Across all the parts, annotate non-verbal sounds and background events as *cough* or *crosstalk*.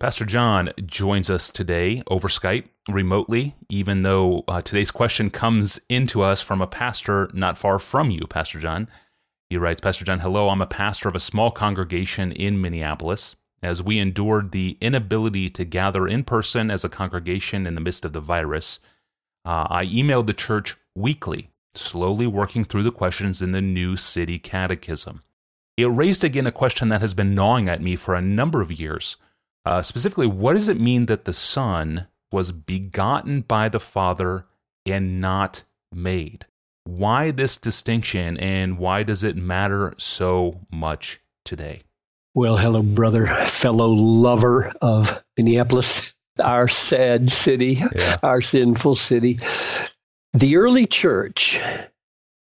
Pastor John joins us today over Skype remotely, even though uh, today's question comes into us from a pastor not far from you, Pastor John. He writes Pastor John, hello, I'm a pastor of a small congregation in Minneapolis. As we endured the inability to gather in person as a congregation in the midst of the virus, uh, I emailed the church weekly, slowly working through the questions in the new city catechism. It raised again a question that has been gnawing at me for a number of years uh, specifically, what does it mean that the Son was begotten by the Father and not made? Why this distinction and why does it matter so much today? Well, hello, brother, fellow lover of Minneapolis, our sad city, yeah. our sinful city. The early church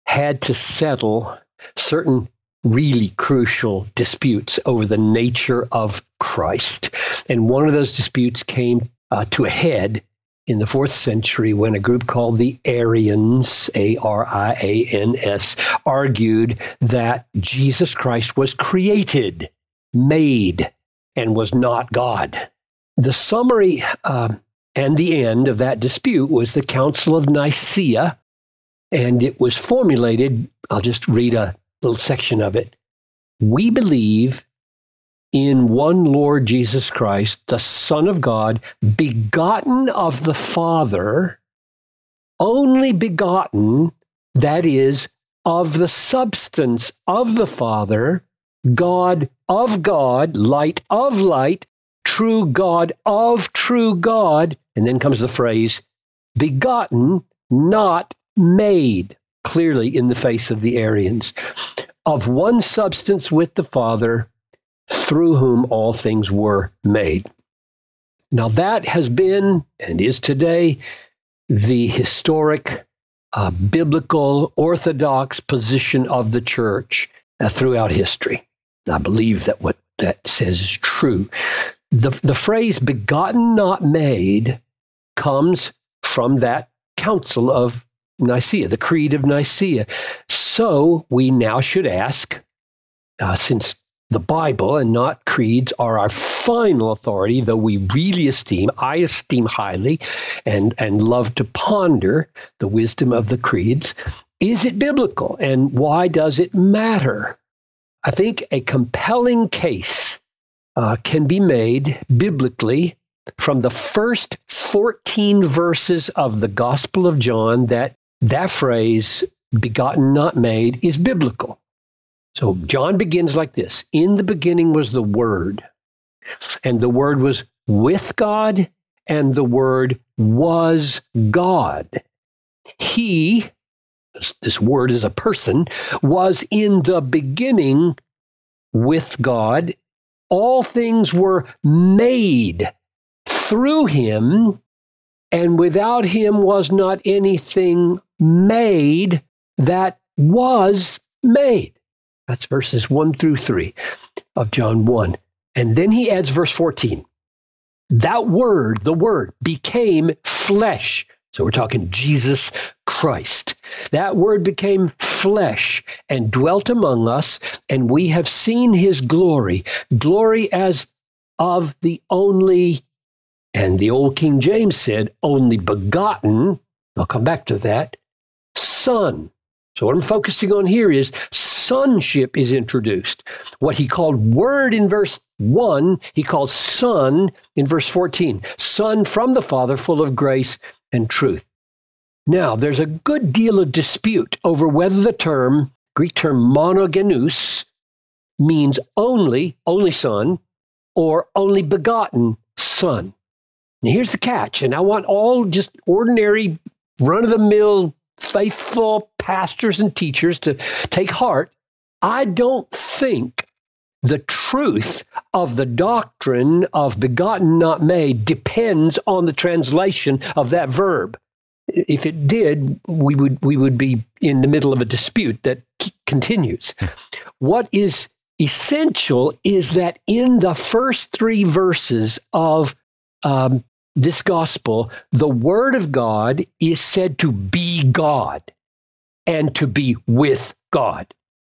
had to settle certain really crucial disputes over the nature of Christ. And one of those disputes came uh, to a head in the fourth century when a group called the Arians, A R I A N S, argued that Jesus Christ was created, made, and was not God. The summary uh, and the end of that dispute was the Council of Nicaea, and it was formulated. I'll just read a little section of it. We believe in one Lord Jesus Christ, the Son of God, begotten of the Father, only begotten, that is, of the substance of the Father, God of God, light of light, true God of true God. And then comes the phrase, begotten, not made clearly in the face of the Arians, of one substance with the Father, through whom all things were made. Now, that has been and is today the historic, uh, biblical, orthodox position of the church uh, throughout history. I believe that what that says is true. The, the phrase begotten, not made, comes from that council of Nicaea, the Creed of Nicaea. So we now should ask, uh, since the Bible and not creeds are our final authority, though we really esteem, I esteem highly, and, and love to ponder the wisdom of the creeds. Is it biblical and why does it matter? I think a compelling case uh, can be made biblically from the first 14 verses of the Gospel of John that that phrase, begotten, not made, is biblical. So John begins like this In the beginning was the Word, and the Word was with God, and the Word was God. He, this word is a person, was in the beginning with God. All things were made through him, and without him was not anything made that was made. That's verses 1 through 3 of John 1. And then he adds verse 14. That word, the word, became flesh. So we're talking Jesus Christ. That word became flesh and dwelt among us, and we have seen his glory, glory as of the only, and the old King James said, only begotten. I'll come back to that. Son. So, what I'm focusing on here is sonship is introduced. What he called word in verse 1, he calls son in verse 14. Son from the Father, full of grace and truth. Now, there's a good deal of dispute over whether the term, Greek term monogenes, means only, only son, or only begotten son. Now, here's the catch, and I want all just ordinary, run of the mill faithful pastors and teachers to take heart. I don't think the truth of the doctrine of begotten, not made, depends on the translation of that verb. If it did, we would we would be in the middle of a dispute that continues. *laughs* what is essential is that in the first three verses of um, this gospel, the Word of God is said to be God and to be with God.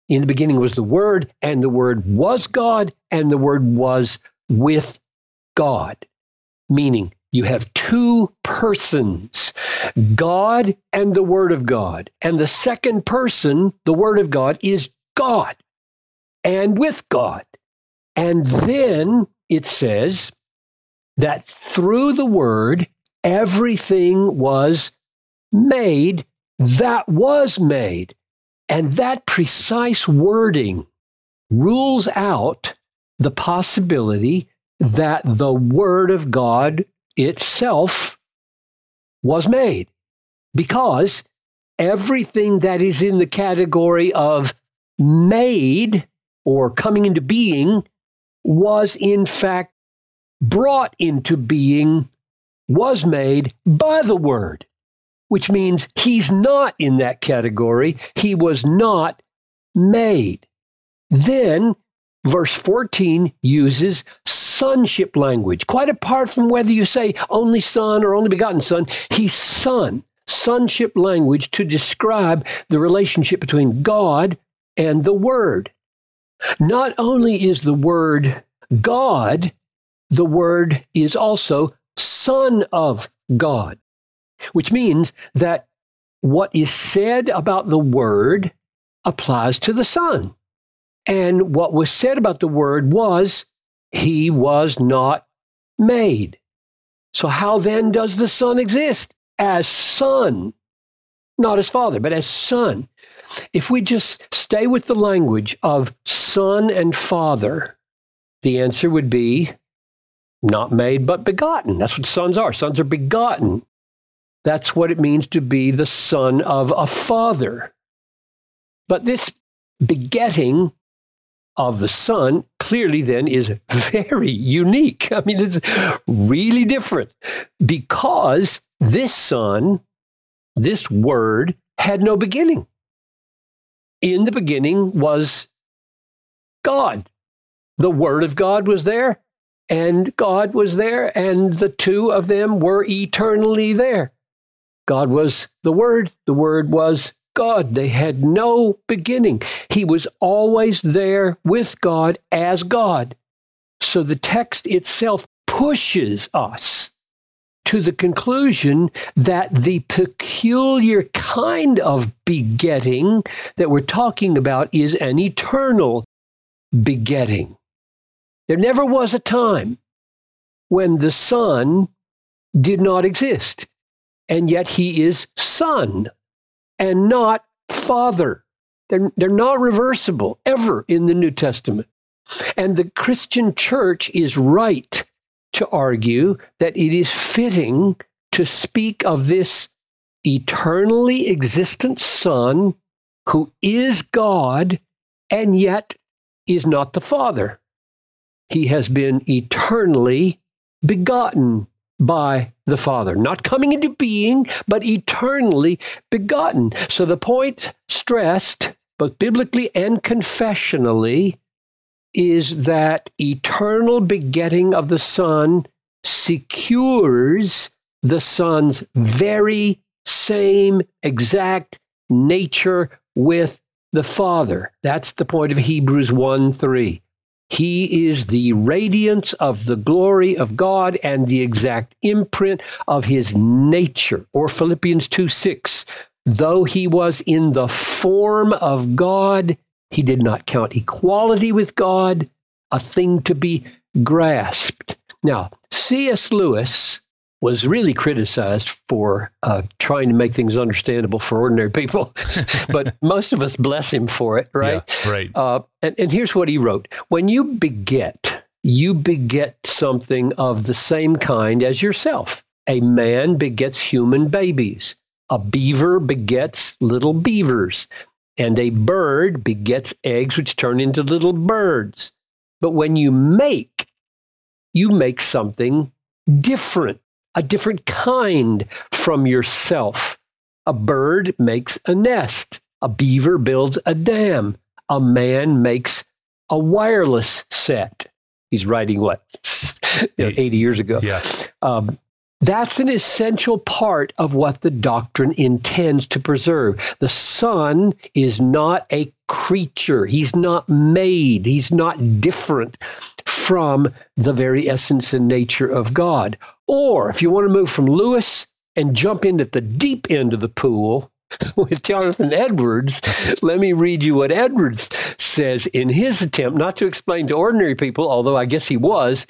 In the beginning was the Word, and the Word was God, and the Word was with God, meaning you have two persons, God and the Word of God. And the second person, the Word of God, is God and with God. And then it says that through the Word, everything was made that was made. And that precise wording rules out the possibility that the Word of God itself was made. Because everything that is in the category of made or coming into being was in fact brought into being, was made by the Word, which means he's not in that category. He was not made. Then verse 14 uses sonship language. Quite apart from whether you say only son or only begotten son, he's son. Sonship language to describe the relationship between God and the Word. Not only is the Word God, the Word is also Son of God, which means that what is said about the Word applies to the Son. And what was said about the Word was, He was not made. So, how then does the Son exist? As Son, not as Father, but as Son. If we just stay with the language of Son and Father, the answer would be not made but begotten. That's what sons are. Sons are begotten. That's what it means to be the son of a father. But this begetting of the Son clearly then is very unique. *laughs* I mean, it's really different because this Son, this Word, had no beginning. In the beginning was God. The Word of God was there, and God was there, and the two of them were eternally there. God was the Word, the Word was God. They had no beginning. He was always there with God as God. So the text itself pushes us to the conclusion that the peculiar kind of begetting that we're talking about is an eternal begetting. There never was a time when the Son did not exist, and yet he is Son and not father. They're, they're not reversible ever in the New Testament. And the Christian church is right to argue that it is fitting to speak of this eternally existent Son who is God and yet is not the Father. He has been eternally begotten by the Father, not coming into being, but eternally begotten. So the point stressed, both biblically and confessionally, is that eternal begetting of the Son secures the Son's very same exact nature with the Father. That's the point of Hebrews 1 3. He is the radiance of the glory of God and the exact imprint of his nature. Or Philippians 2 6. Though he was in the form of God, he did not count equality with God a thing to be grasped. Now, C.S. Lewis was really criticized for uh, trying to make things understandable for ordinary people. *laughs* but most of us bless him for it, right? Yeah, right. Uh, and, and here's what he wrote When you beget, you beget something of the same kind as yourself. A man begets human babies. A beaver begets little beavers. And a bird begets eggs which turn into little birds. But when you make, you make something different a different kind from yourself. A bird makes a nest, a beaver builds a dam, a man makes a wireless set. He's writing what, *laughs* 80 years ago. Yeah. Um, that's an essential part of what the doctrine intends to preserve. The Son is not a creature, He's not made, He's not different from the very essence and nature of God. Or if you want to move from Lewis and jump in at the deep end of the pool *laughs* with Jonathan Edwards, let me read you what Edwards says in his attempt not to explain to ordinary people, although I guess he was,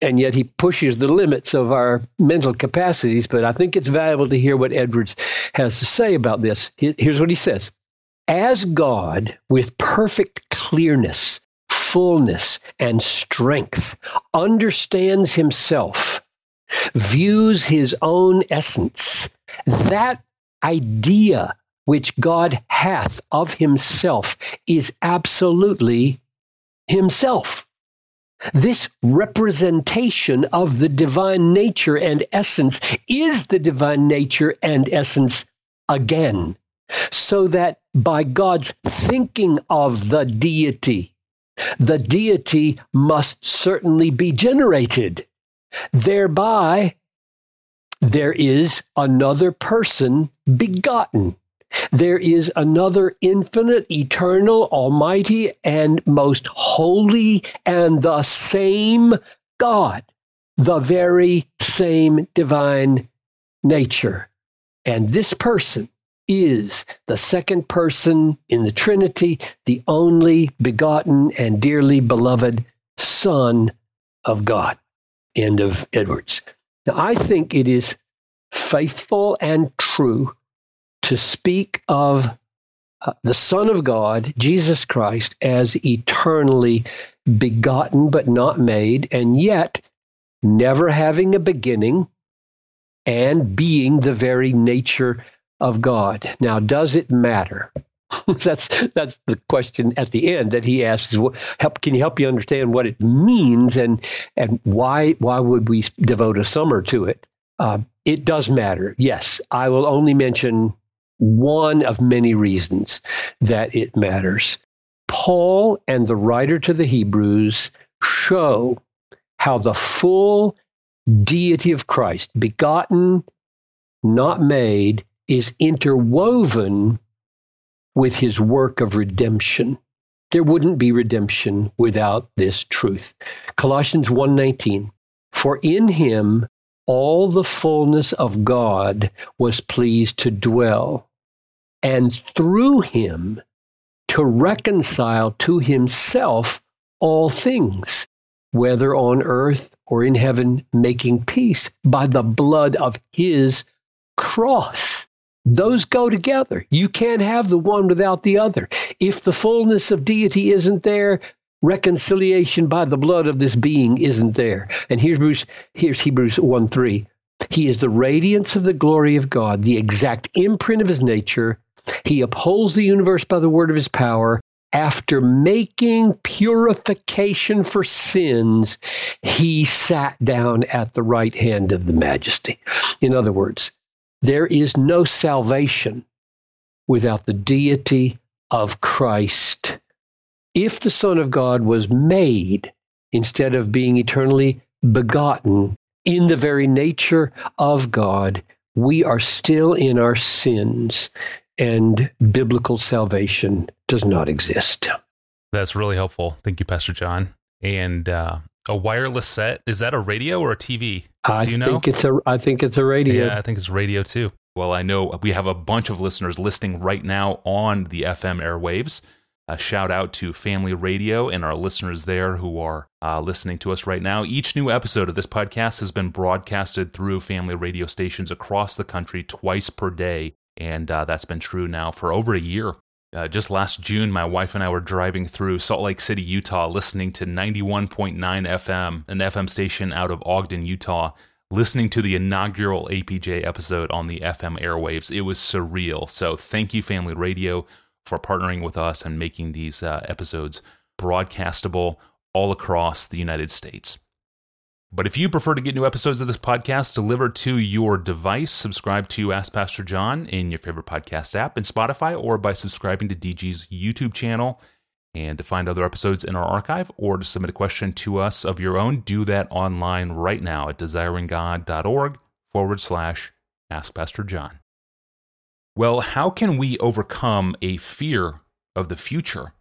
and yet he pushes the limits of our mental capacities. But I think it's valuable to hear what Edwards has to say about this. Here's what he says As God, with perfect clearness, fullness, and strength, understands himself, views his own essence, that idea which God hath of himself is absolutely himself. This representation of the divine nature and essence is the divine nature and essence again. So that by God's thinking of the deity, the deity must certainly be generated. Thereby, there is another person begotten. There is another infinite, eternal, almighty, and most holy, and the same God, the very same divine nature. And this person is the second person in the Trinity, the only begotten and dearly beloved Son of God. End of Edwards. Now, I think it is faithful and true to speak of uh, the Son of God, Jesus Christ, as eternally begotten but not made, and yet never having a beginning and being the very nature of God. Now, does it matter? *laughs* that's that's the question at the end that he asks. Help, can you help you understand what it means and and why why would we devote a summer to it? Uh, it does matter. Yes, I will only mention one of many reasons that it matters. Paul and the writer to the Hebrews show how the full deity of Christ, begotten, not made, is interwoven with his work of redemption. There wouldn't be redemption without this truth. Colossians 1:19 For in him all the fullness of God was pleased to dwell and through him to reconcile to himself all things, whether on earth or in heaven, making peace by the blood of his cross. Those go together. You can't have the one without the other. If the fullness of deity isn't there, reconciliation by the blood of this being isn't there. And here's Hebrews, here's Hebrews 1 3. He is the radiance of the glory of God, the exact imprint of his nature, he upholds the universe by the word of his power. After making purification for sins, he sat down at the right hand of the majesty. In other words, there is no salvation without the deity of Christ. If the Son of God was made instead of being eternally begotten in the very nature of God, we are still in our sins and biblical salvation does not exist. That's really helpful. Thank you, Pastor John. And uh, a wireless set is that a radio or a TV? I Do you know? think it's a. I think it's a radio. Yeah, I think it's radio too. Well, I know we have a bunch of listeners listening right now on the FM airwaves. A shout out to Family Radio and our listeners there who are uh, listening to us right now. Each new episode of this podcast has been broadcasted through family radio stations across the country twice per day and uh, that's been true now for over a year. Uh, just last June, my wife and I were driving through Salt Lake City, Utah, listening to 91.9 FM, an FM station out of Ogden, Utah, listening to the inaugural APJ episode on the FM airwaves. It was surreal. So, thank you, Family Radio, for partnering with us and making these uh, episodes broadcastable all across the United States. But if you prefer to get new episodes of this podcast delivered to your device, subscribe to Ask Pastor John in your favorite podcast app in Spotify or by subscribing to DG's YouTube channel. And to find other episodes in our archive or to submit a question to us of your own, do that online right now at desiringgod.org forward slash Ask Pastor John. Well, how can we overcome a fear of the future?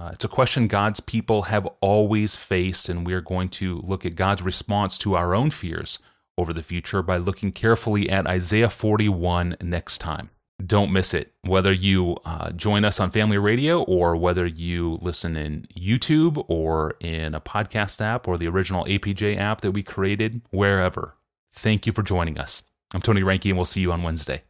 Uh, it's a question God's people have always faced, and we're going to look at God's response to our own fears over the future by looking carefully at Isaiah 41 next time. Don't miss it. Whether you uh, join us on Family Radio or whether you listen in YouTube or in a podcast app or the original APJ app that we created, wherever. Thank you for joining us. I'm Tony Reinke, and we'll see you on Wednesday.